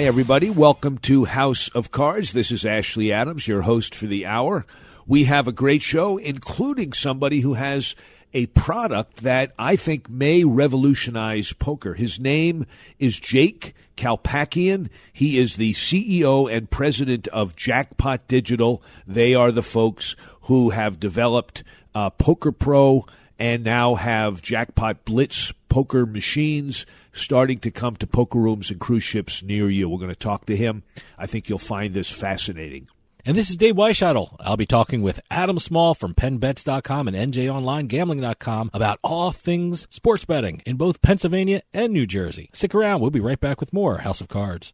Hi, everybody. Welcome to House of Cards. This is Ashley Adams, your host for the hour. We have a great show, including somebody who has a product that I think may revolutionize poker. His name is Jake Kalpakian. He is the CEO and president of Jackpot Digital. They are the folks who have developed uh, Poker Pro and now have Jackpot Blitz poker machines starting to come to poker rooms and cruise ships near you. We're going to talk to him. I think you'll find this fascinating. And this is Dave Weishuttle. I'll be talking with Adam Small from PennBets.com and NJOnlineGambling.com about all things sports betting in both Pennsylvania and New Jersey. Stick around. We'll be right back with more House of Cards.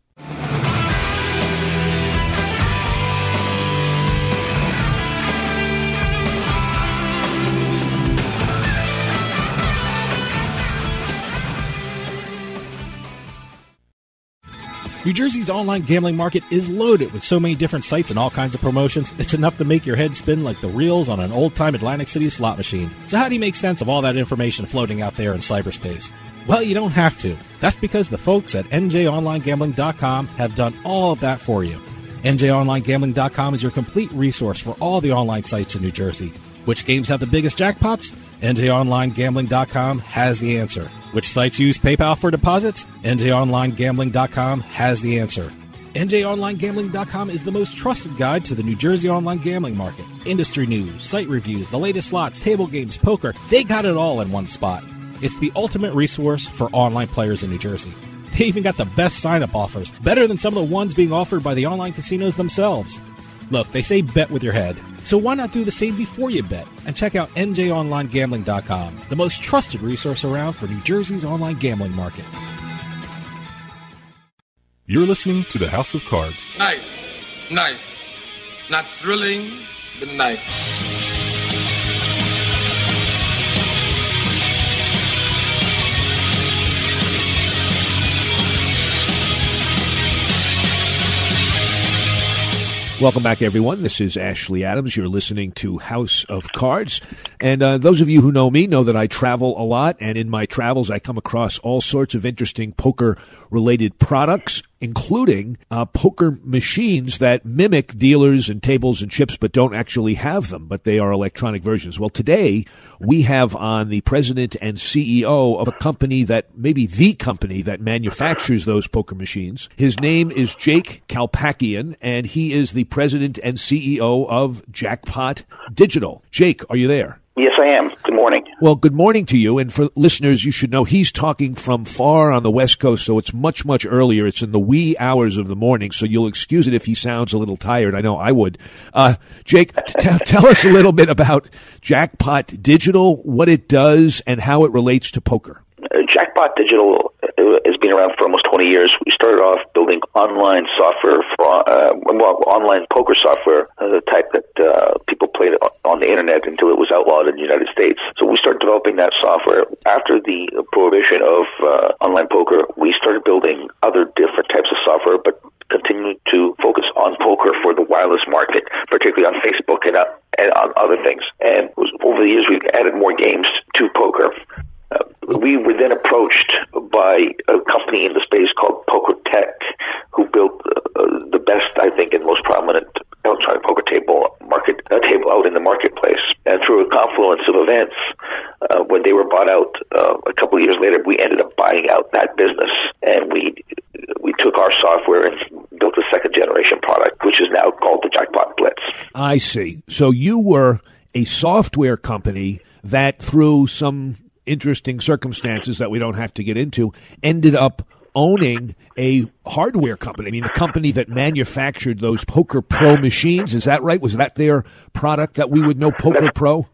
New Jersey's online gambling market is loaded with so many different sites and all kinds of promotions, it's enough to make your head spin like the reels on an old time Atlantic City slot machine. So, how do you make sense of all that information floating out there in cyberspace? Well, you don't have to. That's because the folks at NJOnlineGambling.com have done all of that for you. NJOnlineGambling.com is your complete resource for all the online sites in New Jersey. Which games have the biggest jackpots? NJOnlineGambling.com has the answer. Which sites use PayPal for deposits? NJOnlineGambling.com has the answer. NJOnlineGambling.com is the most trusted guide to the New Jersey online gambling market. Industry news, site reviews, the latest slots, table games, poker, they got it all in one spot. It's the ultimate resource for online players in New Jersey. They even got the best sign up offers, better than some of the ones being offered by the online casinos themselves. Look, they say bet with your head. So why not do the same before you bet and check out NJOnlineGambling.com, the most trusted resource around for New Jersey's online gambling market. You're listening to the House of Cards. Knife, knife, not thrilling, but knife. Welcome back, everyone. This is Ashley Adams. You're listening to House of Cards. And uh, those of you who know me know that I travel a lot, and in my travels, I come across all sorts of interesting poker related products, including uh, poker machines that mimic dealers and tables and chips, but don't actually have them, but they are electronic versions. Well, today we have on the president and CEO of a company that maybe the company that manufactures those poker machines. His name is Jake Kalpakian, and he is the president and CEO of Jackpot Digital. Jake, are you there? Yes, I am. Good morning. Well, good morning to you. And for listeners, you should know he's talking from far on the West Coast, so it's much, much earlier. It's in the wee hours of the morning, so you'll excuse it if he sounds a little tired. I know I would. Uh, Jake, t- tell us a little bit about Jackpot Digital, what it does, and how it relates to poker. Jackpot Digital uh, has been around for almost 20 years. We started off building online software for, uh, well, online poker software, uh, the type that uh, people played on the internet until it was outlawed in the United States. So we started developing that software. After the prohibition of uh, online poker, we started building other different types of software, but continued to focus on poker for the wireless market, particularly on Facebook and, uh, and on other things. And over the years, we've added more games to poker. Uh, we were then approached by a company in the space called Poker Tech, who built uh, the best, I think, and most prominent electronic poker table market uh, table out in the marketplace. And through a confluence of events, uh, when they were bought out uh, a couple of years later, we ended up buying out that business, and we we took our software and built a second generation product, which is now called the Jackpot Blitz. I see. So you were a software company that, through some interesting circumstances that we don't have to get into, ended up owning a hardware company. I mean, the company that manufactured those Poker Pro machines. Is that right? Was that their product that we would know Poker Pro?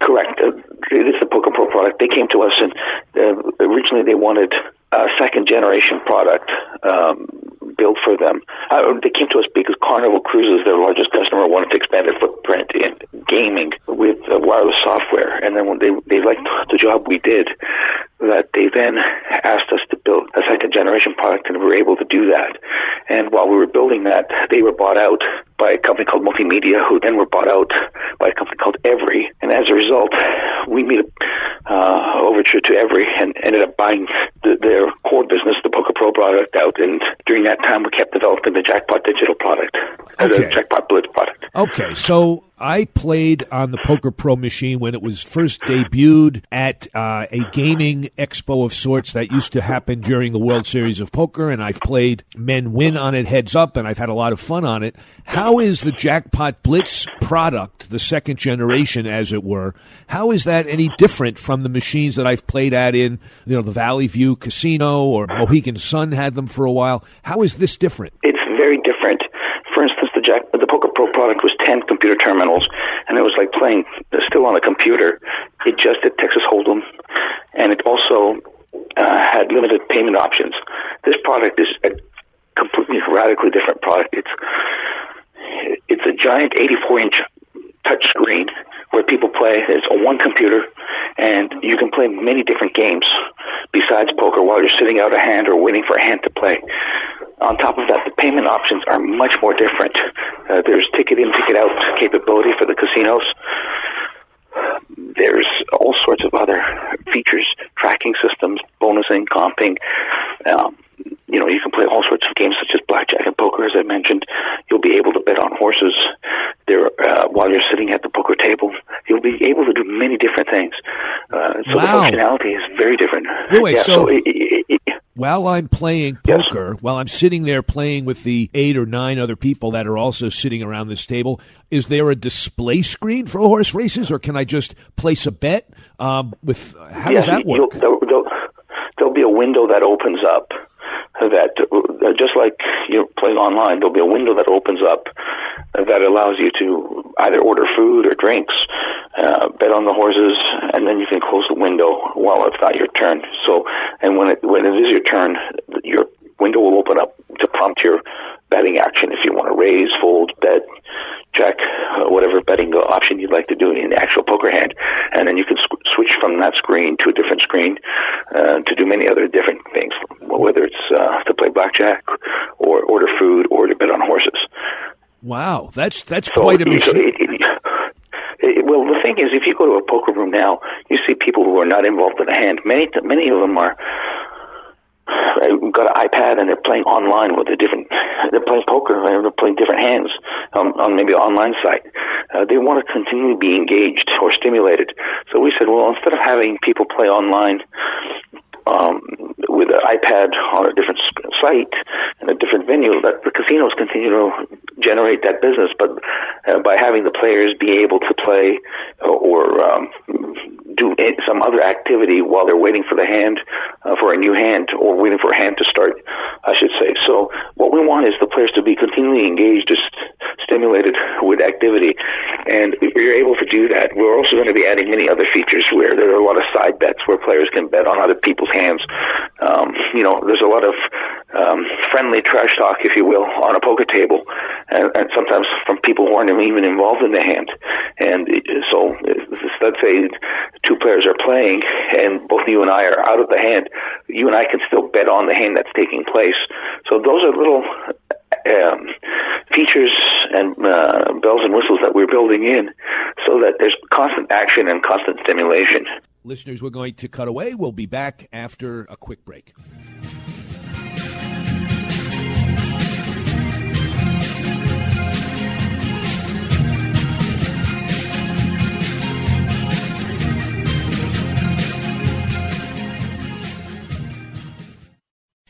Correct. Uh, it is the Poker Pro product. They came to us and uh, originally they wanted a second generation product. Um, build for them. Uh, they came to us because Carnival Cruises, their largest customer, wanted to expand their footprint in gaming with uh, wireless software. And then when they they liked the job we did, that they then asked us to build a second generation product, and we were able to do that. And while we were building that, they were bought out by a company called Multimedia, who then were bought out by a company called Everi. And as a result, we made a uh, overture to Everi and ended up buying the, their core business, the Poker Pro product, out. And during that time, we kept developing the Jackpot Digital product, Okay. the Jackpot Blitz product. Okay, so I played on the Poker Pro machine when it was first debuted at uh, a gaming expo of sorts that used to happen during the World Series of Poker, and I've played Men Nguyen on it heads up, and I've had a lot of fun on it. How is the Jackpot Blitz product, the second generation, as it were, how is that any different from the machines that I've played at in, you know, the Valley View Casino or Mohegan Sun had them for a while? How is this different? It's very different. Jack, the Poker Pro product was 10 computer terminals, and it was like playing uh, still on a computer. It just did Texas Hold'em, and it also uh, had limited payment options. This product is a completely radically different product. It's it's a giant 84 inch touch screen where people play. It's a one computer, and you can play many different games besides poker while you're sitting out a hand or waiting for a hand to play. On top of that, the payment options are much more different. Uh, there's ticket in, ticket out capability for the casinos. There's all sorts of other features, tracking systems, bonusing, comping. Um, you know, you can play all sorts of games such as blackjack and poker, as I mentioned. You'll be able to bet on horses there uh, while you're sitting at the poker table. You'll be able to do many different things. Uh, so Wow. the functionality is very different. Wait, yeah, so- it, it, it, while I'm playing Yes. poker, while I'm sitting there playing with the eight or nine other people that are also sitting around this table, is there a display screen for horse races, or can I just place a bet? Um, with how does Yeah, that work? There'll, there'll, there'll be a window that opens up. That uh, just like you're playing online, there'll be a window that opens up that allows you to either order food or drinks, uh, bet on the horses, and then you can close the window while it's not your turn. So, and when it when it is your turn, your window will open up to prompt your betting action if you want to raise, fold, bet, check, uh, whatever betting option you'd like to do in the actual poker hand, and then you can sw- switch from that screen to a different screen uh, to do many other different things, whether it's uh, to play blackjack or order food or to bet on horses. Wow, that's that's So quite a machine. well, the thing is, if you go to a poker room now, you see people who are not involved in the hand. Many, many of them are got an iPad and they're playing online with a different. They're playing poker and they're playing different hands um, on maybe an online site. Uh, they want to continually be engaged or stimulated. So we said, well, instead of having people play online um, with an iPad on a different site in a different venue, that the casinos continue to generate that business. But uh, by having the players be able to play or um, do some other activity while they're waiting for the hand uh, for a new hand or waiting for a hand to start, I should say. So what we want is the players to be continually engaged, just stimulated with activity, and you're able to do that, we're also going to be adding many other features where there are a lot of side bets where players can bet on other people's hands. Um, you know, there's a lot of um, friendly trash talk, if you will, on a poker table, and, and sometimes from people who aren't even involved in the hand. And so, let's say two players are playing, and both you and I are out of the hand. You and I can still bet on the hand that's taking place. So those are little um, features and uh, bells and whistles that we're building in, so that there's constant action and constant stimulation. Listeners, we're going to cut away. We'll be back after a quick break.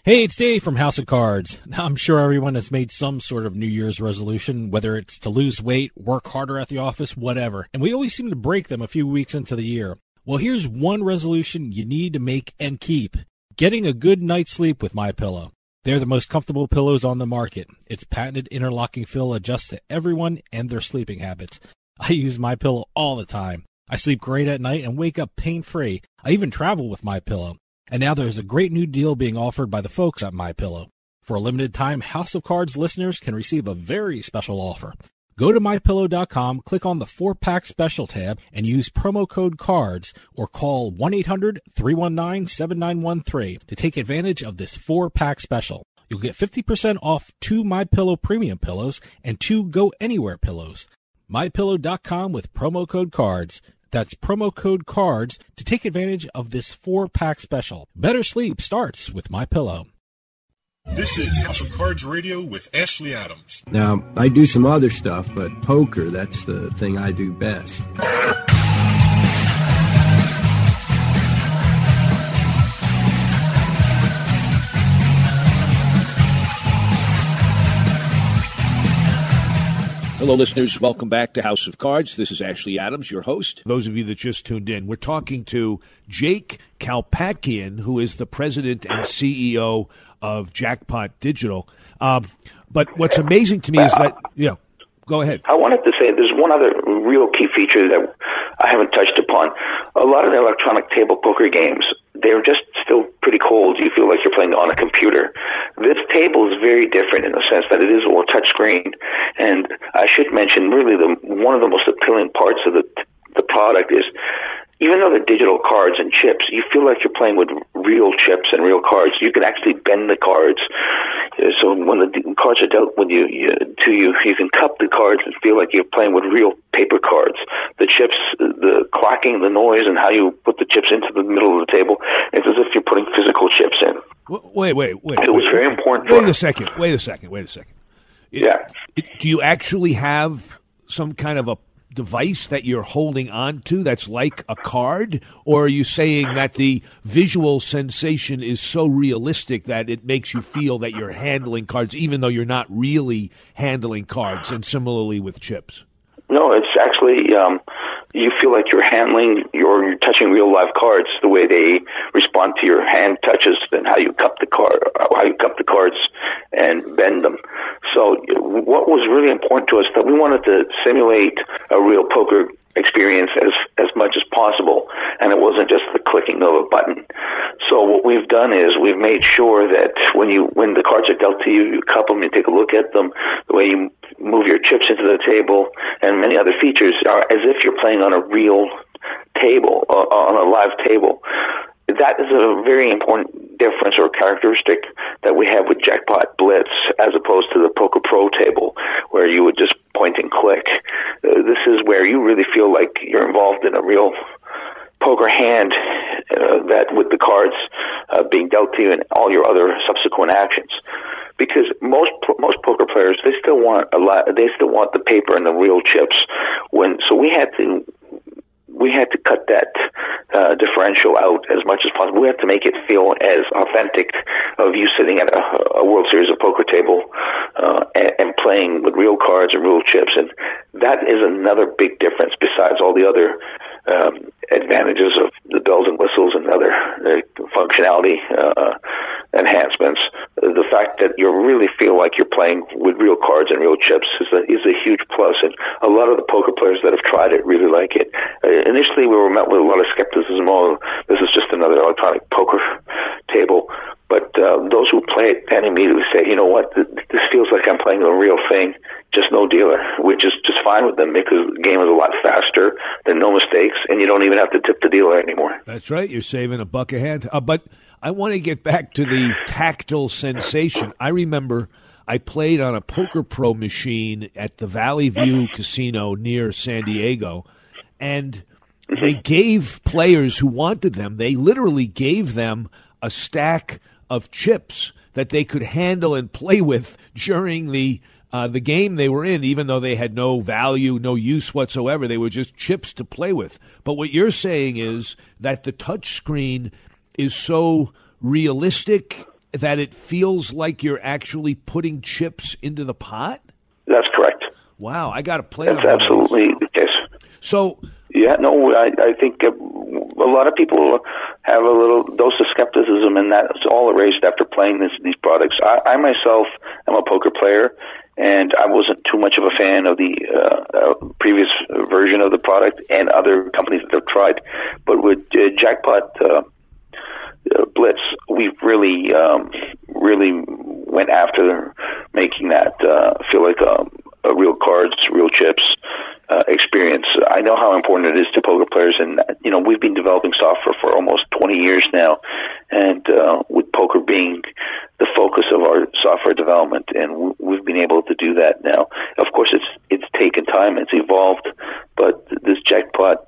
Hey, it's Dave from House of Cards. Now, I'm sure everyone has made some sort of New Year's resolution, whether it's to lose weight, work harder at the office, whatever. And we always seem to break them a few weeks into the year. Well, here's one resolution you need to make and keep. Getting a good night's sleep with My Pillow. They're the most comfortable pillows on the market. Its patented interlocking fill adjusts to everyone and their sleeping habits. I use My Pillow all the time. I sleep great at night and wake up pain-free. I even travel with My Pillow. And now there's a great new deal being offered by the folks at My Pillow. For a limited time, House of Cards listeners can receive a very special offer. Go to mypillow.com, click on the 4-pack special tab, and use promo code CARDS or call 1-800-319-7913 to take advantage of this 4-pack special. You'll get 50% off two MyPillow premium pillows and two Go Anywhere pillows. MyPillow.com with promo code CARDS. That's promo code CARDS to take advantage of this 4-pack special. Better sleep starts with my pillow. This is House of Cards Radio with Ashley Adams. Now, I do some other stuff, but poker, that's the thing I do best. Hello, listeners. Welcome back to House of Cards. This is Ashley Adams, your host. Those of you that just tuned in, we're talking to Jake Kalpakian, who is the president and CEO of Jackpot Digital. Um, but what's amazing to me is that, yeah, go ahead. I wanted to say there's one other real key feature that I haven't touched upon. A lot of the electronic table poker games, they're just still pretty cold. You feel like you're playing on a computer. This table is very different in the sense that it is all touchscreen. And I should mention, really, the one of the most appealing parts of the the product is even though they're digital cards and chips, you feel like you're playing with real chips and real cards. You can actually bend the cards. So when the cards are dealt with you, you to you, you can cup the cards and feel like you're playing with real paper cards. The chips, the clacking, the noise, and how you put the chips into the middle of the table, it's as if you're putting physical chips in. Wait, wait, wait. It was wait, very important. Wait a second. Wait a second. Wait a second. It, yeah. It, do you actually have some kind of a device that you're holding on to that's like a card? Or are you saying that the visual sensation is so realistic that it makes you feel that you're handling cards, even though you're not really handling cards? And similarly with chips? No, it's actually um, you feel like you're handling, you're, you're touching real live cards the way they respond to your hand touches and how you cup the card, how you cup the cards and bend them. So what was really important to us that we wanted to simulate a real poker experience as as much as possible and it wasn't just the clicking of a button so what we've done is we've made sure that when you when the cards are dealt to you you cup them you take a look at them the way you move your chips into the table and many other features are as if you're playing on a real table uh, on a live table that is a very important difference or characteristic that we have with Jackpot Blitz as opposed to the Poker Pro table where you would just point and click. Uh, this is where you really feel like you're involved in a real poker hand uh, that with the cards uh, being dealt to you and all your other subsequent actions. Because most most poker players they still want a lot they still want the paper and the real chips. When so we had to we had to cut that uh, differential out as much as possible. We had to make it feel as authentic of you sitting at a, a World Series of Poker table uh, and, and playing with real cards and real chips, and that is another big difference besides all the other um, advantages of the bells and whistles and other uh, functionality uh, enhancements. The fact that you really feel like you're playing with real cards and real chips is a, is a huge plus, and a lot of the poker players that have tried it really like it. Uh, initially, we were met with a lot of skepticism. Oh, this is just another electronic poker table. But uh, those who play it then immediately say, you know what, this feels like I'm playing a real thing, just no dealer, which is just fine with them because the game is a lot faster, there are no mistakes, and you don't even have to tip the dealer anymore. That's right, you're saving a buck a hand. Uh, but I want to get back to the tactile sensation. I remember I played on a Poker Pro machine at the Valley View Casino near San Diego, and they gave players who wanted them, they literally gave them a stack of chips that they could handle and play with during the uh, the game they were in, even though they had no value, no use whatsoever. They were just chips to play with. But what you're saying is that the touch screen is so realistic that it feels like you're actually putting chips into the pot. That's correct. Wow, I got to play. That's absolutely the case. So yeah, no, I, I think uh, a lot of people have a little dose of skepticism, and that's all erased after playing this, these products. I, I myself am a poker player, and I wasn't too much of a fan of the uh, uh, previous version of the product and other companies that have tried. But with uh, Jackpot uh, uh, Blitz, we've really, um, really went after making that uh, feel like a, a real cards, real chips uh, experience. I know how important it is to poker players, and you know we've been developing software for almost 20 years now, and uh, with poker being the focus of our software development, and we've been able to do that now. Of course, it's it's taken time, it's evolved, but this jackpot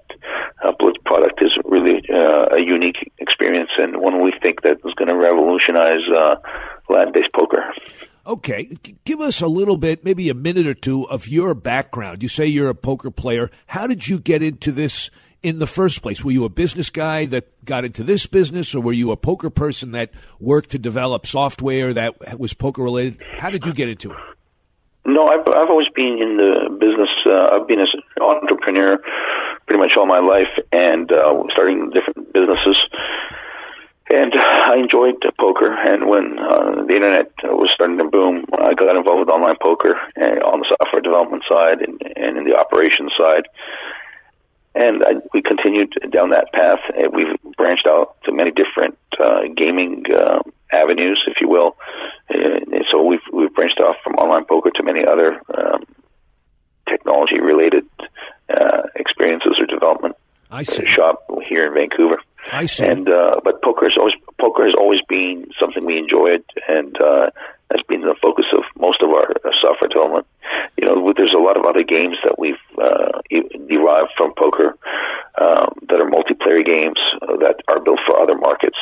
uh, Blitz product is really uh, a unique experience, and one we think that is going to revolutionize uh, land-based poker. Okay, give us a little bit, maybe a minute or two of your background. You say you're a poker player. How did you get into this in the first place? Were you a business guy that got into this business, or were you a poker person that worked to develop software that was poker related? How did you get into it? No, I've I've always been in the business. Uh, I've been an entrepreneur pretty much all my life, and uh, starting different businesses and I enjoyed poker. And when uh, the internet was starting to boom, I got involved with online poker and on the software development side and, and in the operations side. And I, we continued down that path. And we've branched out to many different uh, gaming uh, avenues, if you will. And so we've we've branched off from online poker to many other um, technology related uh, experiences or development. I see. Shop here in Vancouver. I see. And uh, but poker has always poker has always been something we enjoyed, and uh, has been the focus of most of our uh, software development. You know, there's a lot of other games that we've uh, derived from poker um, that are multiplayer games uh, that are built for other markets,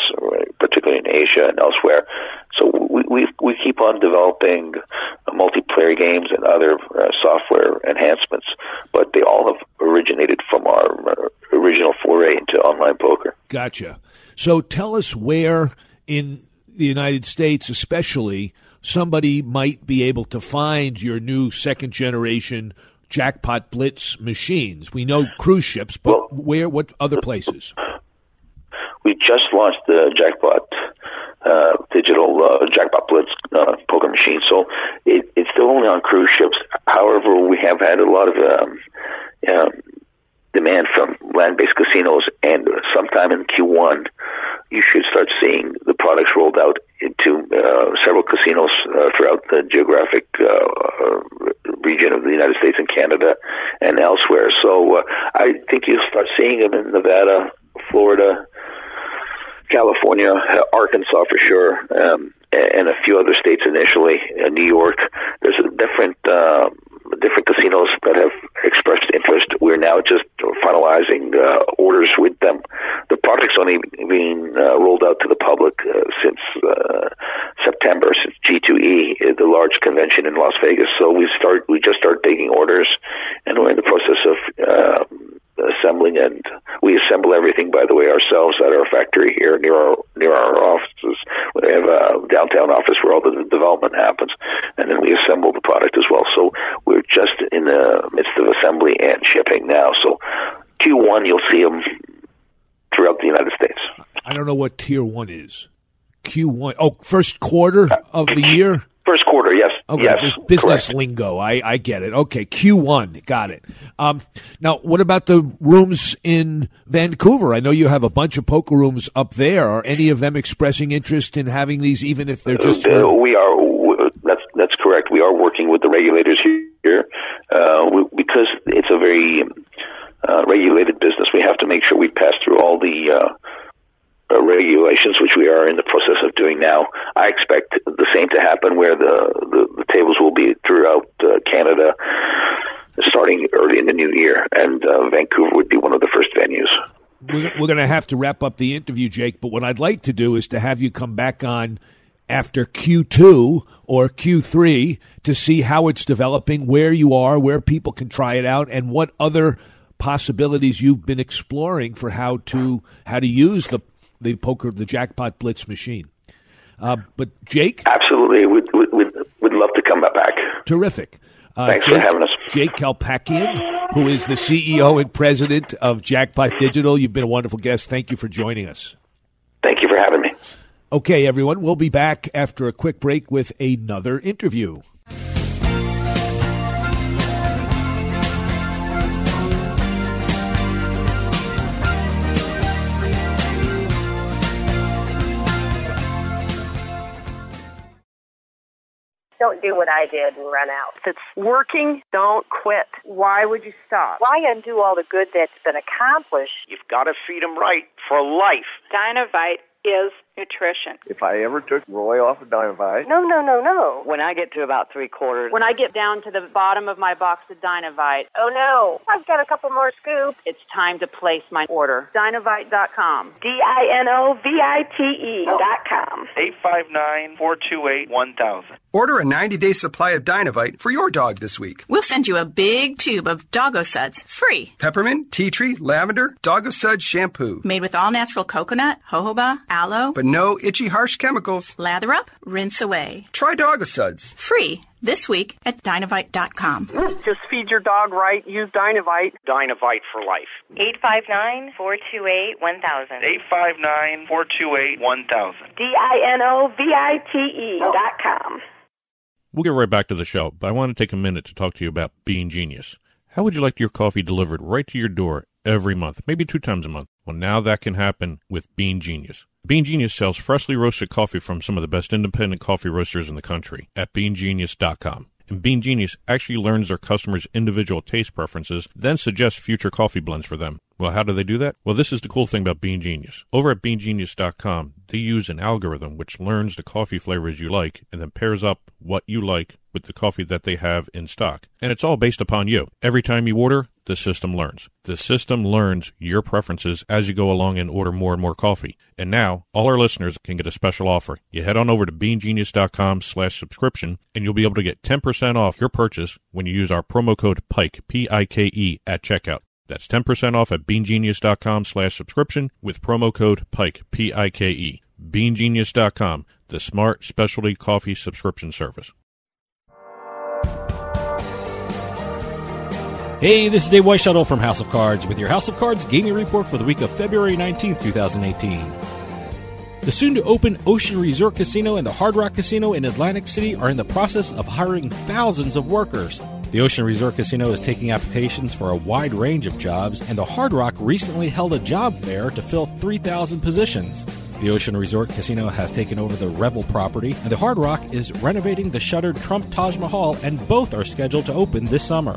particularly in Asia and elsewhere. So we we, we keep on developing uh, multiplayer games and other uh, software enhancements, but they all have originated from our uh, original foray into online poker. Gotcha. So tell us where in the United States, especially, somebody might be able to find your new second generation jackpot blitz machines. We know cruise ships, but well, where? What other places? We just launched the jackpot uh, digital uh, jackpot blitz uh, poker machine, so it, it's still only on cruise ships. However, we have had a lot of um, um, demand from land-based casinos, and sometime in Q1, you should start seeing the products rolled out into uh, several casinos uh, throughout the geographic uh, region of the United States and Canada and elsewhere. So uh, I think you'll start seeing them in Nevada, Florida, California, Arkansas for sure, um, and a few other states initially. Uh, New York. There's a different. Uh, different casinos that have expressed interest. We're now just finalizing uh, orders with them. The product's only been uh, rolled out to the public uh, since uh, September, since G2E, uh, the large convention in Las Vegas. So we start, we just start taking orders, and we're in the process of uh, assembling and we assemble everything by the way ourselves at our factory here near our near our offices. We have a downtown office where all the development happens and then we assemble the product as well. So we're just in the midst of assembly and shipping now. So q1 you'll see them throughout the united states i don't know what tier 1 is q1 oh first quarter of the year First quarter, yes. Okay, yes, business correct. lingo. I, I get it. Okay, Q1, got it. Um, now, what about the rooms in Vancouver? I know you have a bunch of poker rooms up there. Are any of them expressing interest in having these, even if they're just? Uh, we are. That's that's correct. We are working with the regulators here uh, we, because it's a very uh, regulated business. We have to make sure we pass through all the uh, regulations, which we are in the process of doing now. I expect the same to happen, where the the, the tables will be throughout uh, Canada, starting early in the new year, and uh, Vancouver would be one of the first venues. We're, we're going to have to wrap up the interview, Jake. But what I'd like to do is to have you come back on after Q2 or Q3 to see how it's developing, where you are, where people can try it out, and what other possibilities you've been exploring for how to how to use the the poker, the jackpot blitz machine. Uh, but Jake, absolutely, we'd, we'd, we'd love to come back. Terrific. Uh, Thanks Jake, for having us. Jake Kalpakian, who is the CEO and president of Jackpot Digital. You've been a wonderful guest. Thank you for joining us. Thank you for having me. Okay, everyone, we'll be back after a quick break with another interview. Don't do what I did and run out. If it's working, don't quit. Why would you stop? Why undo all the good that's been accomplished? You've got to feed them right for life. Dinovite is nutrition. If I ever took Roy off of Dinovite. No, no, no, no. When I get to about three quarters. When I get down to the bottom of my box of Dinovite. Oh no, I've got a couple more scoops. It's time to place my order. Dinovite.com. D-I-N-O-V-I-T-E dot com. 859-428-1000. Order a 90-day supply of Dinovite for your dog this week. We'll send you a big tube of Doggo Suds free. Peppermint, tea tree, lavender, Doggo Suds shampoo. Made with all natural coconut, jojoba, aloe. But no itchy, harsh chemicals. Lather up, rinse away. Try Doggo Suds. Free this week at Dinovite.com. Just feed your dog right. Use Dinovite. Dinovite for life. 859-428-1000. 859-428-1000. D-I-N-O-V-I-T-E dot com. We'll get right back to the show, but I want to take a minute to talk to you about Bean Genius. How would you like your coffee delivered right to your door every month, maybe two times a month? Well, now that can happen with Bean Genius. Bean Genius sells freshly roasted coffee from some of the best independent coffee roasters in the country at beangenius.com. And Bean Genius actually learns their customers' individual taste preferences, then suggests future coffee blends for them. Well, how do they do that? Well, this is the cool thing about Bean Genius. Over at beangenius.com, they use an algorithm which learns the coffee flavors you like and then pairs up what you like with the coffee that they have in stock. And it's all based upon you. Every time you order, the system learns. The system learns your preferences as you go along and order more and more coffee. And now, all our listeners can get a special offer. You head on over to beangenius.com slash subscription and you'll be able to get 10% off your purchase when you use our promo code PIKE, P-I-K-E, at checkout. That's 10% off at beangenius.com slash subscription with promo code PIKE, P-I-K-E. beangenius.com, the smart specialty coffee subscription service. Hey, this is Dave Weishuttle from House of Cards with your House of Cards gaming report for the week of February 19th, 2018. The soon to open Ocean Resort Casino and the Hard Rock Casino in Atlantic City are in the process of hiring thousands of workers. The Ocean Resort Casino is taking applications for a wide range of jobs, and the Hard Rock recently held a job fair to fill 3,000 positions. The Ocean Resort Casino has taken over the Revel property, and the Hard Rock is renovating the shuttered Trump Taj Mahal, and both are scheduled to open this summer.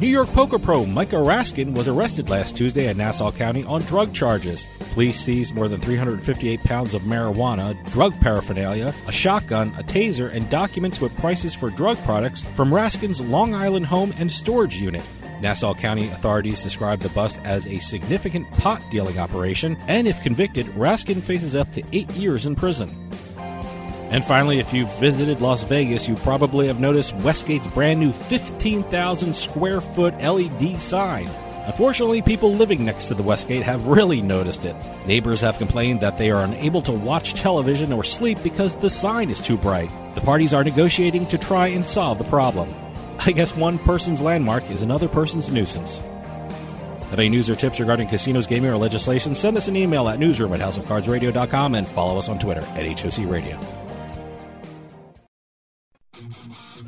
New York poker pro Micah Raskin was arrested last Tuesday in Nassau County on drug charges. Police seized more than 358 pounds of marijuana, drug paraphernalia, a shotgun, a taser, and documents with prices for drug products from Raskin's Long Island home and storage unit. Nassau County authorities described the bust as a significant pot dealing operation, and if convicted, Raskin faces up to eight years in prison. And finally, if you've visited Las Vegas, you probably have noticed Westgate's brand new 15,000 square foot LED sign. Unfortunately, people living next to the Westgate have really noticed it. Neighbors have complained that they are unable to watch television or sleep because the sign is too bright. The parties are negotiating to try and solve the problem. I guess one person's landmark is another person's nuisance. Have any news or tips regarding casinos, gaming, or legislation? Send us an email at newsroom at houseofcardsradio.com and follow us on Twitter at HOC Radio.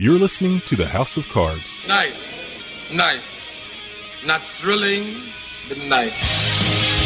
You're listening to the House of Cards. Nice. Nice. Not thrilling, but nice.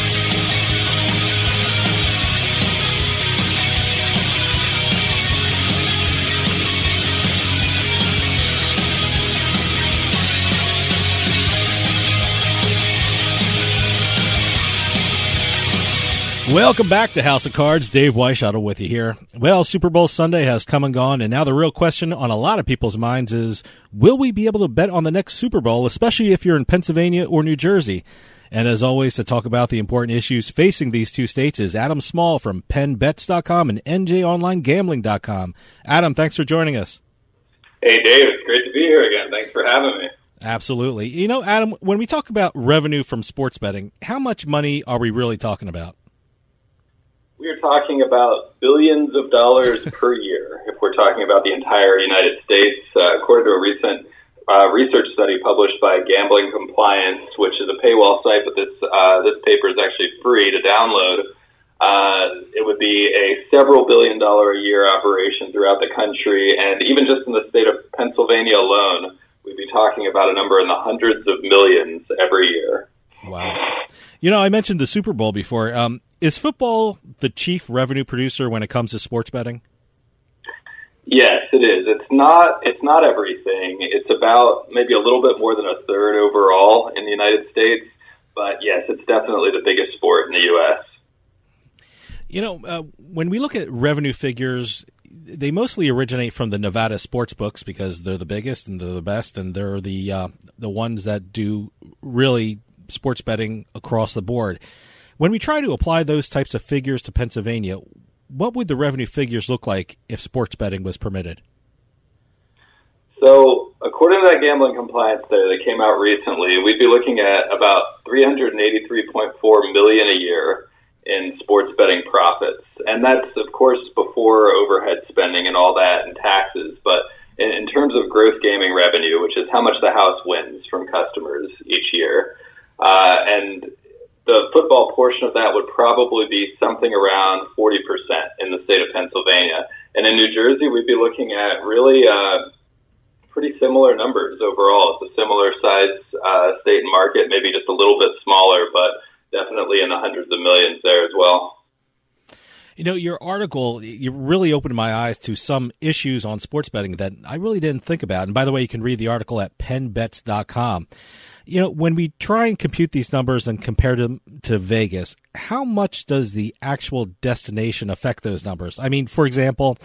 Welcome back to House of Cards. Dave Weishuttle with you here. Well, Super Bowl Sunday has come and gone, and now the real question on a lot of people's minds is will we be able to bet on the next Super Bowl, especially if you're in Pennsylvania or New Jersey? And as always, to talk about the important issues facing these two states is Adam Small from PennBets.com and NJOnlineGambling.com. Adam, thanks for joining us. Hey, Dave. It's great to be here again. Thanks for having me. Absolutely. You know, Adam, when we talk about revenue from sports betting, how much money are we really talking about? We are talking about billions of dollars per year if we're talking about the entire United States. Uh, according to a recent uh, research study published by Gambling Compliance, which is a paywall site, but this uh, this paper is actually free to download. Uh, it would be a several billion dollar a year operation throughout the country, and even just in the state of Pennsylvania alone, we'd be talking about a number in the hundreds of millions every year. Wow. You know, I mentioned the Super Bowl before. Um, is football the chief revenue producer when it comes to sports betting? Yes, it is. It's not. It's not everything. It's about maybe a little bit more than a third overall in the United States. But yes, it's definitely the biggest sport in the U.S. You know, uh, when we look at revenue figures, they mostly originate from the Nevada sports books because they're the biggest and they're the best, and they're the uh, the ones that do really sports betting across the board. When we try to apply those types of figures to Pennsylvania, what would the revenue figures look like if sports betting was permitted? So, according to that gambling compliance there that came out recently, we'd be looking at about 383.4 million a year in sports betting profits, and that's of course before overhead spending and all that and taxes. But in, in terms of gross gaming revenue, which is how much the house wins from customers each year, uh, and the football portion of that would probably be something around 40% in the state of Pennsylvania. And in New Jersey, we'd be looking at really uh, pretty similar numbers overall. It's a similar size uh, state and market, maybe just a little bit smaller, but definitely in the hundreds of millions there as well. You know, your article, you really opened my eyes to some issues on sports betting that I really didn't think about. And by the way, you can read the article at pennbets.com you know, when we try and compute these numbers and compare them to Vegas, how much does the actual destination affect those numbers? I mean, for example,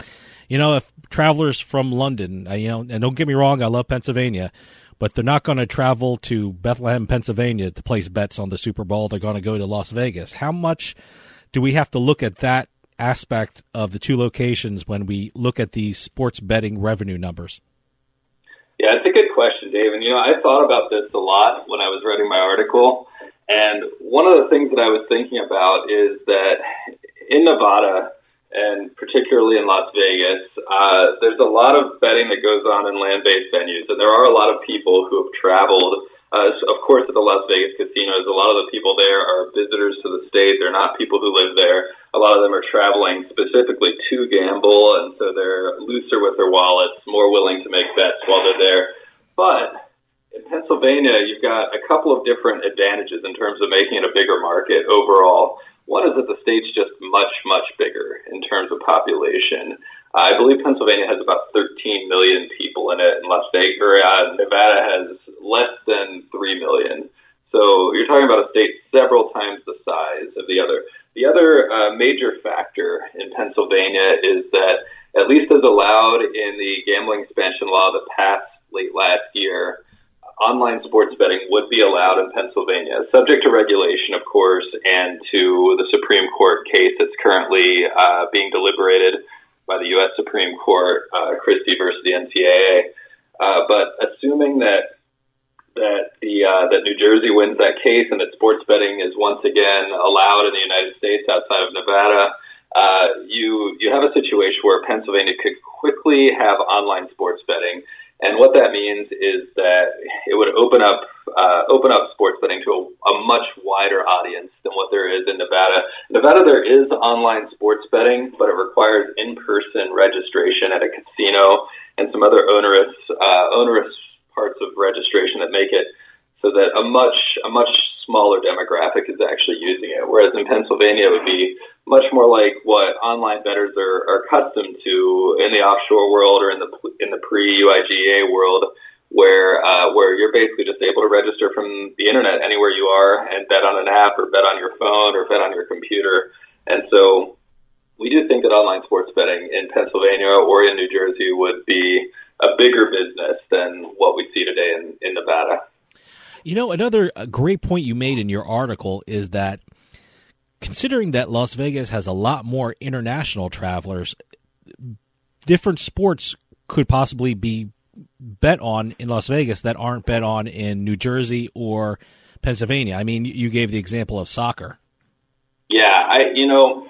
you know, if travelers from London, uh, you know, and don't get me wrong, I love Pennsylvania, but they're not going to travel to Bethlehem, Pennsylvania to place bets on the Super Bowl. They're going to go to Las Vegas. How much do we have to look at that aspect of the two locations when we look at these sports betting revenue numbers? Yeah, it's a good question, Dave. And, you know, I thought about this a lot when I was writing my article. And one of the things that I was thinking about is that in Nevada, and particularly in Las Vegas, uh, there's a lot of betting that goes on in land based venues. And there are a lot of people who have traveled uh, of course, at the Las Vegas casinos, a lot of the people there are visitors to the state. They're not people who live there. A lot of them are traveling specifically to gamble, and so they're looser with their wallets, more willing to make bets while they're there. But in Pennsylvania, you've got a couple of different advantages in terms of making it a bigger market overall. One is that the state's just much, much bigger in terms of population. I believe Pennsylvania has about 13 million people in it, and Las Vegas, or, uh, Nevada has less than 3 million. So you're talking about a state several times the size of the other. The other uh, major factor in Pennsylvania is that, at least as allowed in the gambling expansion law that passed late last year, online sports betting would be allowed in Pennsylvania, subject to regulation, of course, and to the Supreme Court case that's currently uh, being deliberated by the U.S. Supreme Court, uh, Christie versus the NCAA. Uh, but assuming that that the uh, that New Jersey wins that case and that sports betting is once again allowed in the United States outside of Nevada, uh, you you have a situation where Pennsylvania could quickly have online sports betting, and what that means is that it would open up uh, open up sports betting to a, a much wider audience than what there is in Nevada. Nevada, there is online sports betting, but it requires in-person registration at a casino and some other onerous uh, onerous parts of registration that make it so that a much a much smaller demographic is actually using it. Whereas in Pennsylvania, it would be much more like what online bettors are, are accustomed to in the offshore world or in the in the pre UIGEA world, where uh, where you're basically just register from the internet anywhere you are and bet on an app or bet on your phone or bet on your computer. And so we do think that online sports betting in Pennsylvania or in New Jersey would be a bigger business than what we see today in, in Nevada. You know, another uh, great point you made in your article is that considering that Las Vegas has a lot more international travelers, different sports could possibly be bet on in Las Vegas that aren't bet on in New Jersey or Pennsylvania. I mean, you gave the example of soccer. Yeah, I you know,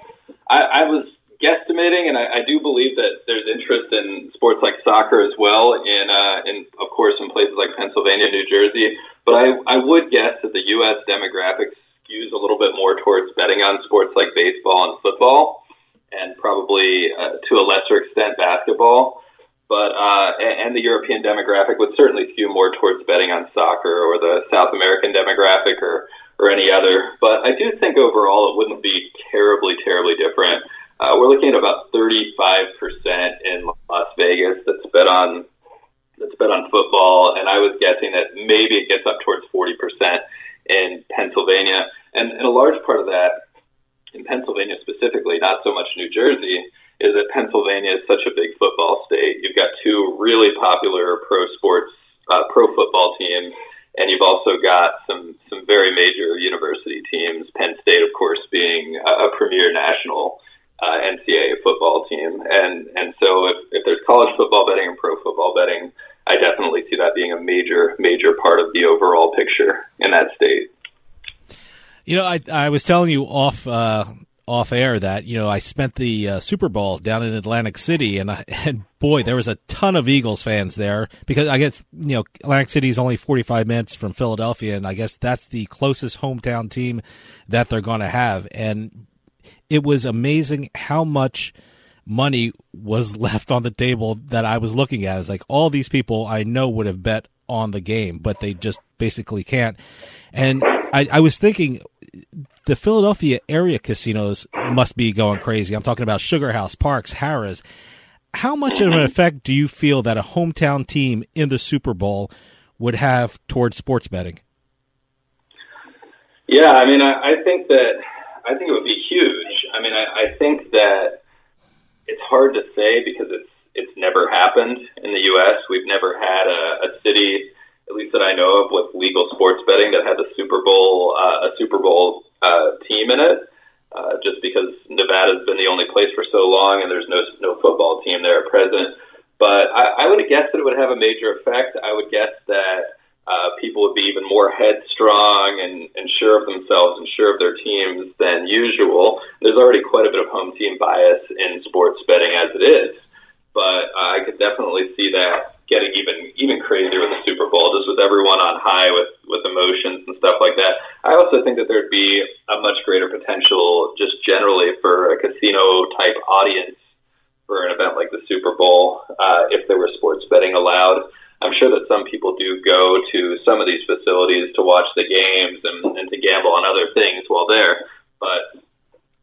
I, I was guesstimating, and I, I do believe that there's interest in sports like soccer as well, in, uh, in of course, in places like Pennsylvania, New Jersey. But I, I would guess that the U.S. demographics skews a little bit more towards betting on sports like baseball and football, and probably uh, to a lesser extent basketball. But uh, and the European demographic would certainly skew more towards betting on soccer, or the South American demographic, or or any other. But I do think overall it wouldn't be terribly, terribly different. Uh, we're looking at about 35% in Las Vegas that's bet on that's bet on football, and I was guessing that maybe it gets up towards 40% in Pennsylvania. And, and a large part of that, in Pennsylvania specifically, not so much New Jersey, is that Pennsylvania is such a big football state. You've got two really popular pro sports, uh, pro football teams, and you've also got some some very major university teams. Penn State, of course, being a, a premier national uh, NCAA football team, and and so if, if there's college football betting and pro football betting, I definitely see that being a major major part of the overall picture in that state. You know, I I was telling you off uh, off air that you know I spent the uh, Super Bowl down in Atlantic City, and I, and boy, there was a ton of Eagles fans there because I guess you know Atlantic City is only forty five minutes from Philadelphia, and I guess that's the closest hometown team that they're going to have, and it was amazing how much money was left on the table that I was looking at. It's like all these people I know would have bet on the game, but they just basically can't. And I, I was thinking the Philadelphia area casinos must be going crazy. I'm talking about Sugar House, Parx, Harrah's. How much of an effect do you feel that a hometown team in the Super Bowl would have towards sports betting? Yeah, I mean, I, I think that I think it would be huge. I mean, I, I think that it's hard to say because it's it's never happened in the U.S. We've never had a, a city, at least that I know of, with legal sports betting that has a Super Bowl uh, a Super Bowl uh, team in it. Uh, just because Nevada's been the only place for so long, and there's no no football team there at present. But I, I would have guessed that it would have a major effect. I would guess that uh, people would be even more headstrong and, and sure of themselves and sure of their teams than usual. There's already quite a bit of home team bias in sports betting as it is, but uh, I could definitely see that getting even even crazier with the Super Bowl, just with everyone on high with with emotions and stuff like that. I also think that there'd be a much greater potential, just generally, for a casino type audience for an event like the Super Bowl uh, if there were sports betting allowed. I'm sure that some people do go to some of these facilities to watch the games and, and to gamble on other things while there, but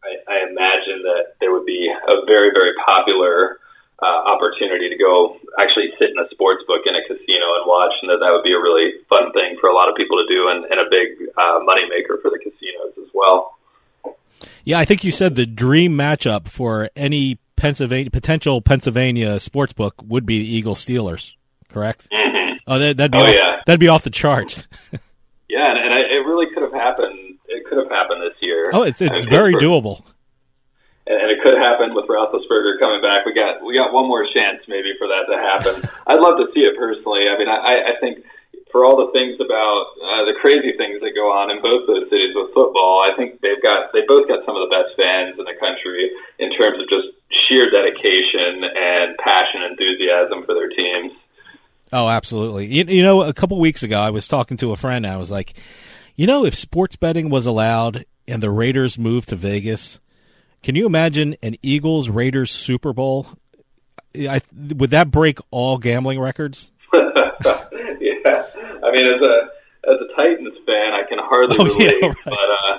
I, I imagine that there would be a very, very popular uh, opportunity to go actually sit in a sports book in a casino and watch, and that that would be a really fun thing for a lot of people to do and, and a big uh, moneymaker for the casinos as well. Yeah, I think you said the dream matchup for any Pennsylvania potential Pennsylvania sports book would be the Eagles Steelers, correct? Mm-hmm. Oh, that, would be oh, off, yeah. that'd be off the charts. yeah, and, and I, it really could have happened. It could have happened this year. Oh, it's it's I mean, very for, doable. And, and it could happen with Roethlisberger coming back. We got we got one more chance maybe for that to happen. I'd love to see it personally. I mean, I, I think for all the things about uh, the crazy things that go on in both those cities with football, I think they've got they both got some of the best fans in the country in terms of just sheer dedication and passion, and enthusiasm for their teams. Oh, absolutely. You, you know, a couple weeks ago, I was talking to a friend. And I was like, you know, if sports betting was allowed and the Raiders moved to Vegas, can you imagine an Eagles Raiders Super Bowl? I, would that break all gambling records? yeah, I mean, as a as a Titans fan, I can hardly oh, relate. Yeah, right. But uh,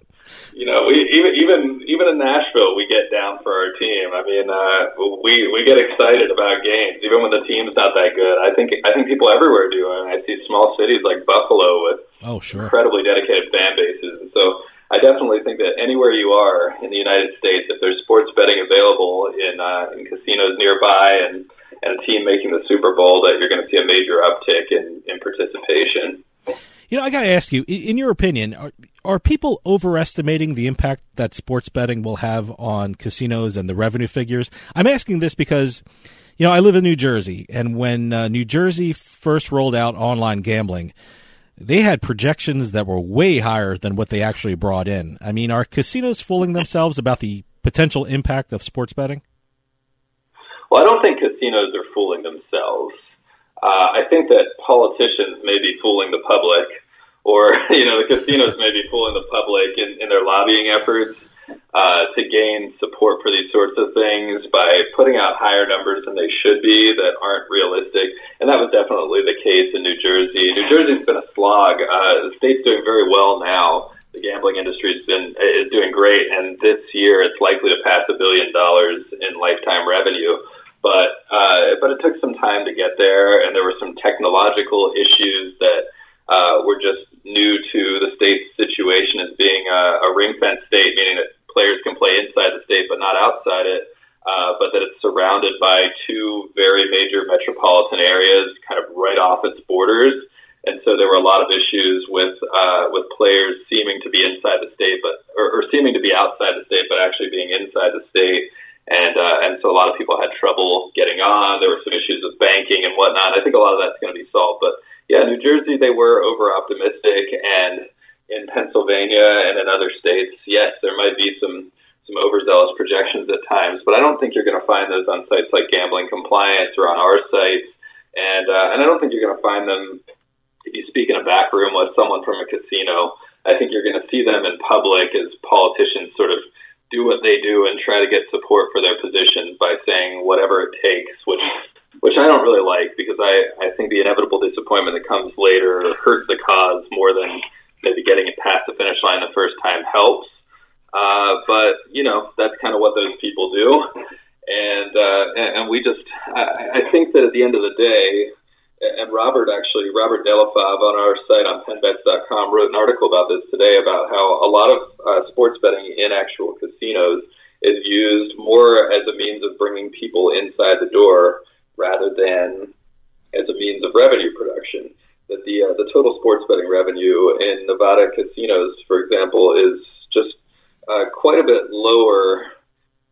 you know, we even even even in Nashville, we get down for our team. I mean, uh, we we get excited about games, even when the team's not that good. I think I think people everywhere do, and I see small cities like Buffalo with oh sure incredibly dedicated fan bases, and so. I definitely think that anywhere you are in the United States, if there's sports betting available in uh, in casinos nearby and and a team making the Super Bowl, that you're going to see a major uptick in in participation. You know, I got to ask you, in your opinion, are, are people overestimating the impact that sports betting will have on casinos and the revenue figures? I'm asking this because, you know, I live in New Jersey, and when uh, New Jersey first rolled out online gambling, they had projections that were way higher than what they actually brought in. I mean, are casinos fooling themselves about the potential impact of sports betting? Well, I don't think casinos are fooling themselves. Uh, I think that politicians may be fooling the public, or you know, the casinos may be fooling the public in, in their lobbying efforts uh, to gain support for these sorts of things by putting out higher numbers than they should be that aren't realistic. And that was definitely the case in New Jersey. New Jersey's been a slog. Uh, the state's doing very well now. The gambling industry has been is doing great, and this year it's likely to pass a billion dollars in lifetime revenue. But uh, but it took some time to get there, and there were some technological issues that uh, were just new to the state's situation as being a, a ring fence state, meaning that players can play inside the state but not outside it. Uh, but that it's surrounded by two very major metropolitan areas, kind of right off its borders. And so there were a lot of issues with uh, with players seeming to be inside the state, but or, or seeming to be outside the state, but actually being inside the state. And uh, and so a lot of people had trouble getting on. There were some issues with banking and whatnot. I think a lot of that's going to be solved. But yeah, New Jersey they were over optimistic, and in Pennsylvania and in other states, yes, there might be some some overzealous projections at times, but I don't think you're going to find those on sites like Gambling Compliance or on our sites, and uh, and I don't think you're going to find them if you speak in a back room with someone from a casino. I think you're going to see them in public as politicians sort of do what they do and try to get support for their positions by saying whatever it takes, which which I don't really like because I I think the inevitable disappointment that comes later hurts the cause more than maybe getting it past the finish line the first time helps. Uh, but you know that's kind of what those people do, and uh, and, and we just I, I think that at the end of the day, and Robert actually Robert DellaFave on our site on PennBets.com wrote an article about this today about how a lot of uh, sports betting in actual casinos is used more as a means of bringing people inside the door rather than as a means of revenue production. That the uh, the total sports betting revenue in Nevada casinos, for example, is just uh, quite a bit lower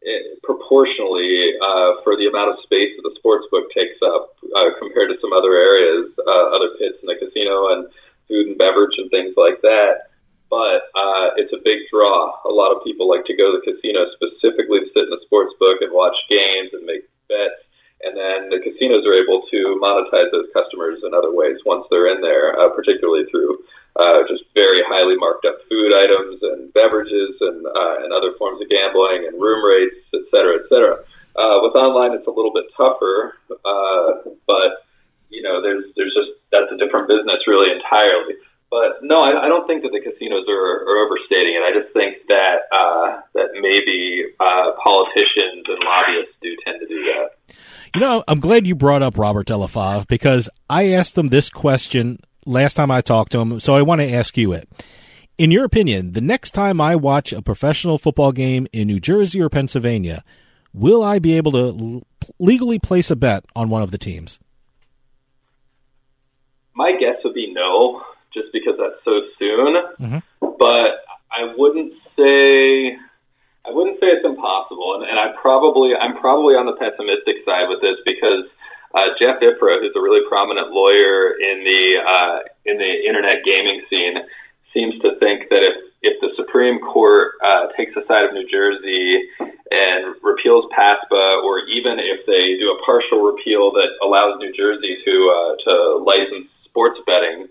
eh, proportionally uh, for the amount of space that the sports book takes up uh, compared to some other areas, uh, other pits in the casino and food and beverage and things like that. But uh, it's a big draw. A lot of people like to go to the casino specifically to sit in the sports book and watch games and make bets. And then the casinos are able to monetize those customers in other ways once they're in there, uh, particularly through uh, just very highly marked up food items and beverages and uh, and other forms of gambling and room rates, et cetera, et cetera. Uh, with online, it's a little bit tougher, uh, but you know, there's there's just that's a different business really entirely. But no, I, I don't think that the casinos are, are overstating it. I just think that uh, that maybe uh, politicians and lobbyists do tend to do that. You know, I'm glad you brought up Robert DellaFave because I asked him this question last time I talked to him, so I want to ask you it. In your opinion, the next time I watch a professional football game in New Jersey or Pennsylvania, will I be able to legally place a bet on one of the teams? My guess would be no, just because that's so soon. Mm-hmm. But I wouldn't say I wouldn't say it's impossible, and, and I probably I'm probably on the pessimistic side with this because uh, Jeff Ifrah, who's a really prominent lawyer in the uh, in the internet gaming scene, seems to think that if if the Supreme Court uh, takes the side of New Jersey and repeals PASPA, or even if they do a partial repeal that allows New Jersey to uh, to license sports betting,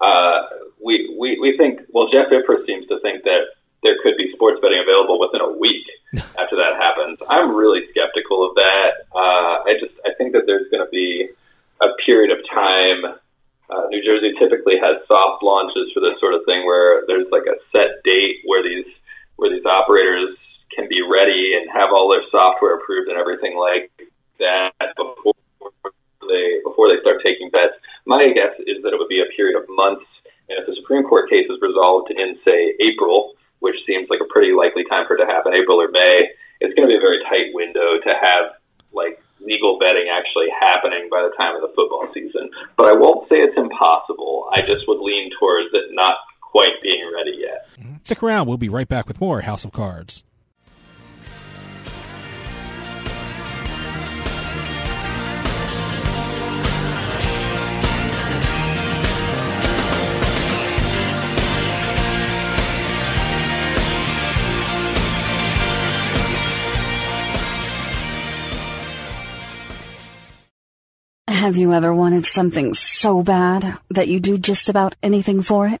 uh, we, we we think well Jeff Ifrah seems to think that there could be sports betting available within a week after that happens. I'm really skeptical of that. Uh, I just I think that there's going to be a period of time. Uh, New Jersey typically has soft launches for this sort of thing, where there's like a set date where these where these operators can be ready and have all their software approved and everything like We'll be right back with more House of Cards. Have you ever wanted something so bad that you do just about anything for it?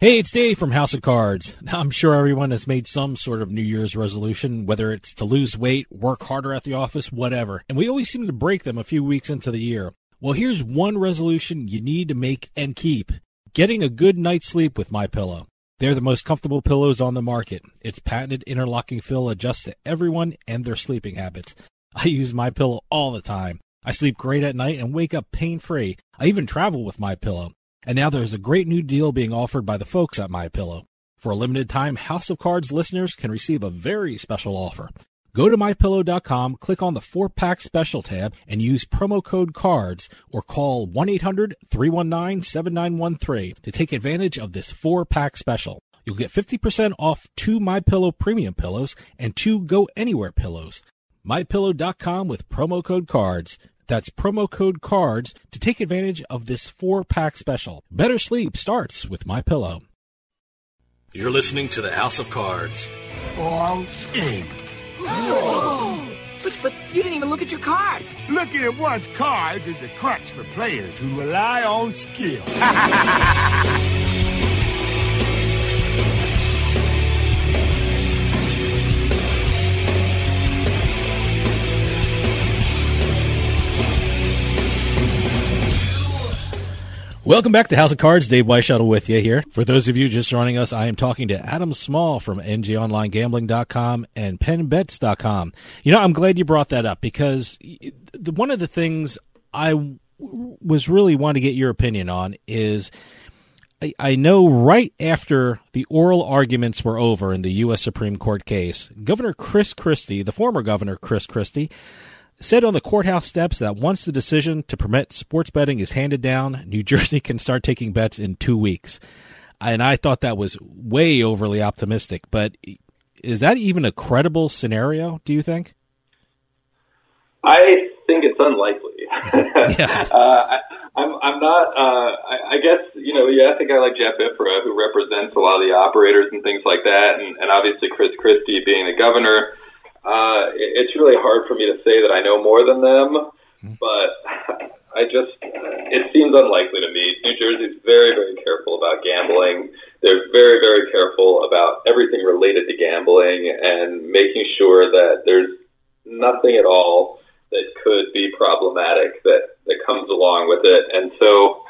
Hey, it's Dave from House of Cards. I'm sure everyone has made some sort of New Year's resolution, whether it's to lose weight, work harder at the office, whatever. And we always seem to break them a few weeks into the year. Well, here's one resolution you need to make and keep. Getting a good night's sleep with My Pillow. They're the most comfortable pillows on the market. Its patented interlocking fill adjusts to everyone and their sleeping habits. I use My Pillow all the time. I sleep great at night and wake up pain-free. I even travel with My Pillow. And now there's a great new deal being offered by the folks at My Pillow. For a limited time, House of Cards listeners can receive a very special offer. Go to mypillow.com, click on the 4-pack special tab and use promo code CARDS or call 1-800-319-7913 to take advantage of this 4-pack special. You'll get 50% off two My Pillow premium pillows and two Go Anywhere pillows. mypillow.com with promo code CARDS. That's promo code CARDS to take advantage of this four-pack special. Better sleep starts with My Pillow. You're listening to the House of Cards. All in. But, but you didn't even look at your cards. Looking at one's cards is a crutch for players who rely on skill. Welcome back to House of Cards. Dave Weishuttle with you here. For those of you just joining us, I am talking to Adam Small from NJOnlineGambling.com and PennBets.com. You know, I'm glad you brought that up because one of the things I was really wanting to get your opinion on is I, I know right after the oral arguments were over in the U.S. Supreme Court case, Governor Chris Christie, the former Governor Chris Christie, said on the courthouse steps that once the decision to permit sports betting is handed down, New Jersey can start taking bets in two weeks. And I thought that was way overly optimistic. But is that even a credible scenario, do you think? I think it's unlikely. yeah. uh, I, I'm, I'm not, uh, I, I guess, you know, yeah, I think I like Jeff Ifrah, who represents a lot of the operators and things like that. And, and obviously Chris Christie being the governor uh, it's really hard for me to say that I know more than them, but I just, it seems unlikely to me. New Jersey's very, very careful about gambling. They're very, very careful about everything related to gambling and making sure that there's nothing at all that could be problematic that, that comes along with it. And so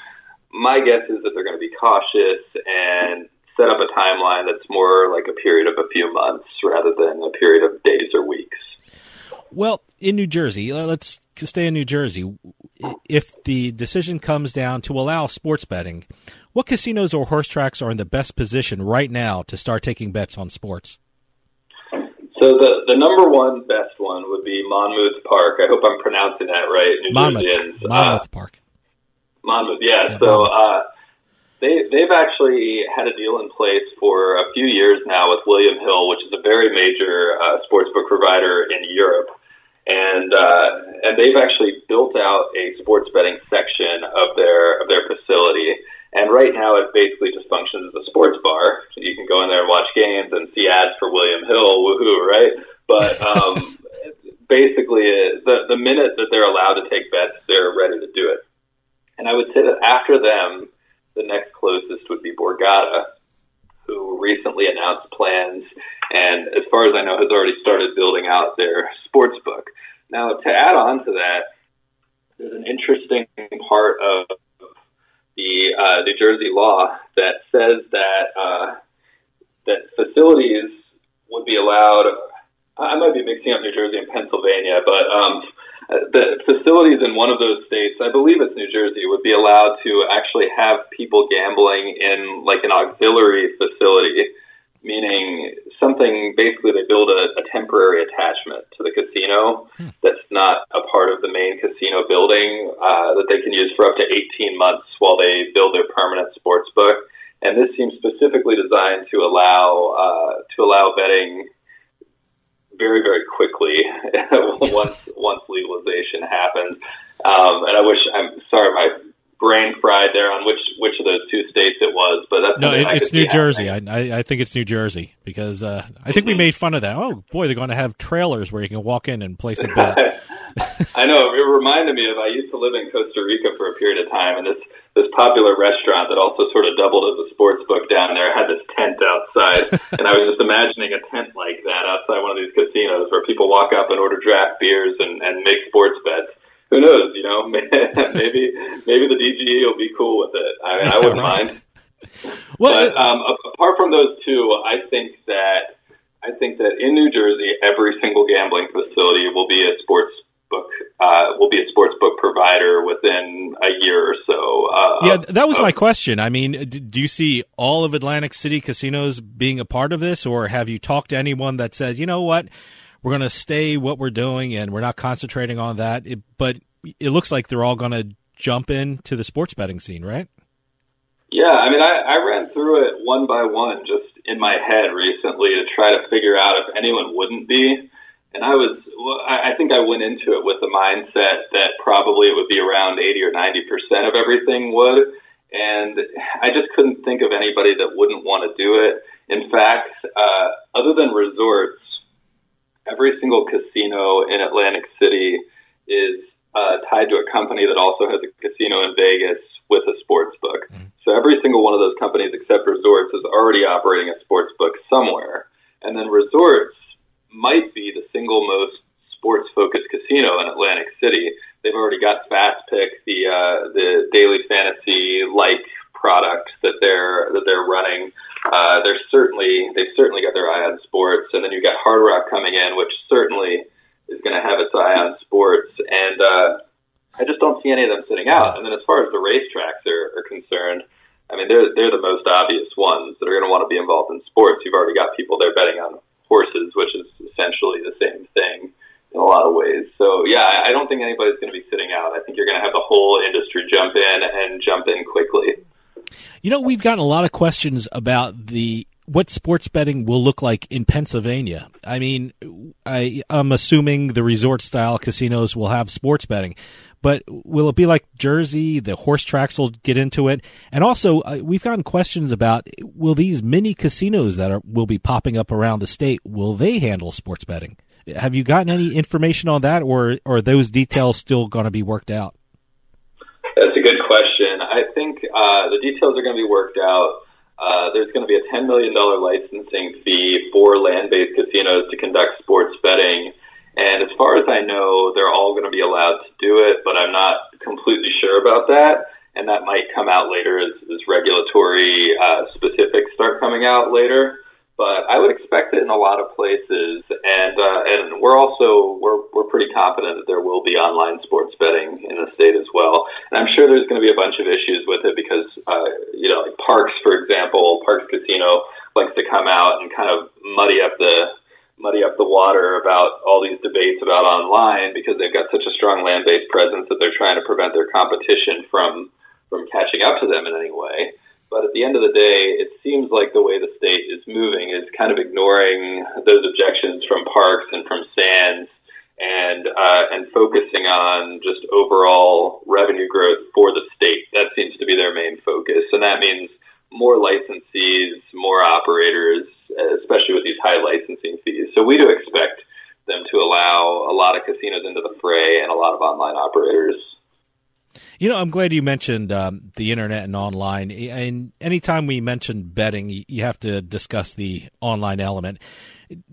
my guess is that they're going to be cautious and set up a timeline that's more like a period of a few months rather than a period of days or weeks. Well, in New Jersey, let's stay in New Jersey. If the decision comes down to allow sports betting, what casinos or horse tracks are in the best position right now to start taking bets on sports? So the the number one best one would be Monmouth Park. I hope I'm pronouncing that right. New Monmouth, Monmouth uh, Park. Monmouth, yeah. Yeah, so Monmouth. uh, they they've actually had a deal in place for a few years now with William Hill, which is a very major uh, sportsbook provider in Europe, and uh, and they've actually built out a sports betting section of their of their facility. And right now, it basically just functions as a sports bar. You can go in there and watch games and see ads for William Hill, woohoo, right? But um, basically, uh, the the minute that they're allowed to take bets, they're ready to do it. And I would say that after them, the next closest would be Borgata, who recently announced plans and, as far as I know, has already started building out their sports book. Now, to add on to that, there's an interesting part of the uh, New Jersey law that says that uh, that facilities would be allowed. I might be mixing up New Jersey and Pennsylvania, but um, the facilities in one of those states, I believe it's New Jersey, would be allowed to actually have people gambling in like an auxiliary facility, meaning something basically they build a, a temporary attachment to the casino Hmm. that's not a part of the main casino building uh, that they can use for up to 18 months while they build their permanent sports book. And this seems specifically designed to allow uh, to allow betting very very quickly once once happens. Um, and I wish I'm sorry my brain fried there on which which of those two states it was, but that's No, it, it's New Jersey. I, I I think it's New Jersey because uh, I think we Mm-hmm. made fun of that. Oh boy, they're going to have trailers where you can walk in and place a bet. I know it reminded me of I used to live in Costa Rica for a period of time, and this this popular restaurant that also sort of doubled as a sports book down there had this tent outside, and I was just imagining a tent like that outside one of these casinos where people walk up and order draft beers and, and make sports bets. Who knows? You know, maybe maybe the DGE will be cool with it. I mean, I wouldn't mind. Well, but um, apart from those two, I think that I think that in New Jersey, every single gambling facility will be a sports book uh, will be a sports book provider within a year or so. Uh, yeah, that was of- my question. I mean, do you see all of Atlantic City casinos being a part of this, or have you talked to anyone that says, you know what, we're going to stay what we're doing and we're not concentrating on that? It, but it looks like they're all going to jump into the sports betting scene, right? Yeah, I mean, I, I ran through it one by one just in my head recently to try to figure out if anyone wouldn't be. And I was, well, I think I went into it with the mindset that probably it would be around 80 or 90% of everything would. And I just couldn't think of anybody that wouldn't want to do it. In fact, uh, other than resorts, every single casino in Atlantic City is uh, tied to a company that also has a casino in Vegas with a sports book. So every single one of those companies, except resorts, is already operating a sports book somewhere. And then resorts might be the single most sports focused casino in Atlantic City. They've already got Fast Pick, the uh, the daily fantasy like product that they're that they're running. Uh, they're certainly they've certainly got their eye on sports, and then you've got Hard Rock coming in, which certainly is going to have its eye on sports. And uh, I just don't see any of them sitting out. And then as far as the racetracks are, are concerned, I mean they're they're the most obvious ones that are going to want to be involved in sports. You've already got people there betting on horses, which is essentially the same thing in a lot of ways. So yeah, I I don't think anybody's going to be sitting out. I think you're going to have the whole industry jump in and jump in quickly. You know, we've gotten a lot of questions about the what sports betting will look like in Pennsylvania. I mean, I, I'm assuming the resort style casinos will have sports betting, but will it be like Jersey? The horse tracks will get into it, and also uh, we've gotten questions about will these mini casinos that are will be popping up around the state will they handle sports betting? Have you gotten any information on that, or, or are those details still going to be worked out? Good question. I think uh, the details are going to be worked out. Uh, there's going to be a $10 million licensing fee for land based casinos to conduct sports betting. And as far as I know, they're all going to be allowed to do it, but I'm not completely sure about that. And that might come out later as, as regulatory uh, specifics start coming out later. But I would expect it in a lot of places, and uh, and we're also we're we're pretty confident that there will be online sports betting in the state as well. And I'm sure there's going to be a bunch of issues with it because uh, you know, like Parx, for example, Parx Casino likes to come out and kind of muddy up the muddy up the water about all these debates about online because they've got such a strong land-based presence that they're trying to prevent their competition from from catching up to them in any way. But at the end of the day, it seems like the way the state is moving is kind of ignoring those objections from Parx and from Sands and uh, and focusing on just overall revenue growth for the state. That seems to be their main focus, and that means more licensees, more operators, especially with these high licensing fees. So we do expect them to allow a lot of casinos into the fray and a lot of online operators. You know, I'm glad you mentioned um, the internet and online. And anytime we mention betting, you have to discuss the online element.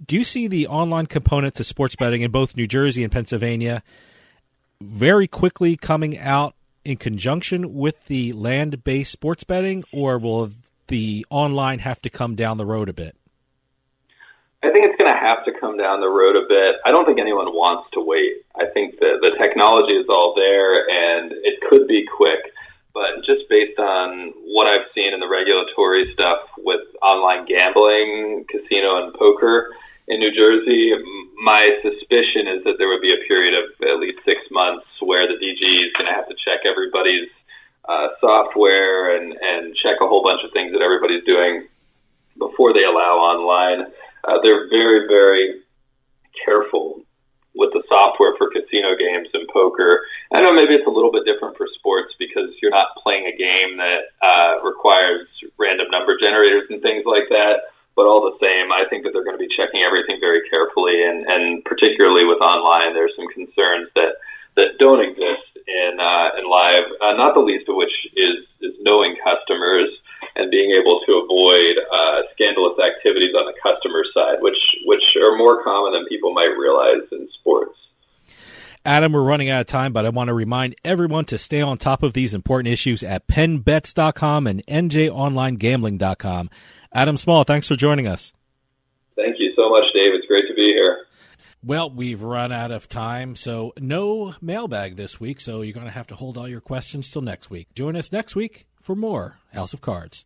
Do you see the online component to sports betting in both New Jersey and Pennsylvania very quickly coming out in conjunction with the land based sports betting, or will the online have to come down the road a bit? I think it's going to have to come down the road a bit. I don't think anyone wants to wait. I think the the technology is all there, and it could be quick. But just based on what I've seen in the regulatory stuff with online gambling, casino, and poker in New Jersey, my suspicion is that there would be a period of at least six months where the DG is going to have to check everybody's uh, software and, and check a whole bunch of things that everybody's doing before they allow online. Uh, they're very, very careful with the software for casino games and poker. I know maybe it's a little bit different for sports because you're not playing a game that uh, requires random number generators and things like that. But all the same, I think that they're going to be checking everything very carefully, and, and particularly with online, there's some concerns that that don't exist in uh, in live. Uh, not the least of which is is knowing customers and being able to avoid uh, scandalous activities on the customer side, which which are more common than people might realize in sports. Adam, we're running out of time, but I want to remind everyone to stay on top of these important issues at PennBets.com and NJOnlineGambling.com. Adam Small, thanks for joining us. Thank you so much, Dave. It's great to be here. Well, we've run out of time, so no mailbag this week, so you're going to have to hold all your questions till next week. Join us next week for more House of Cards.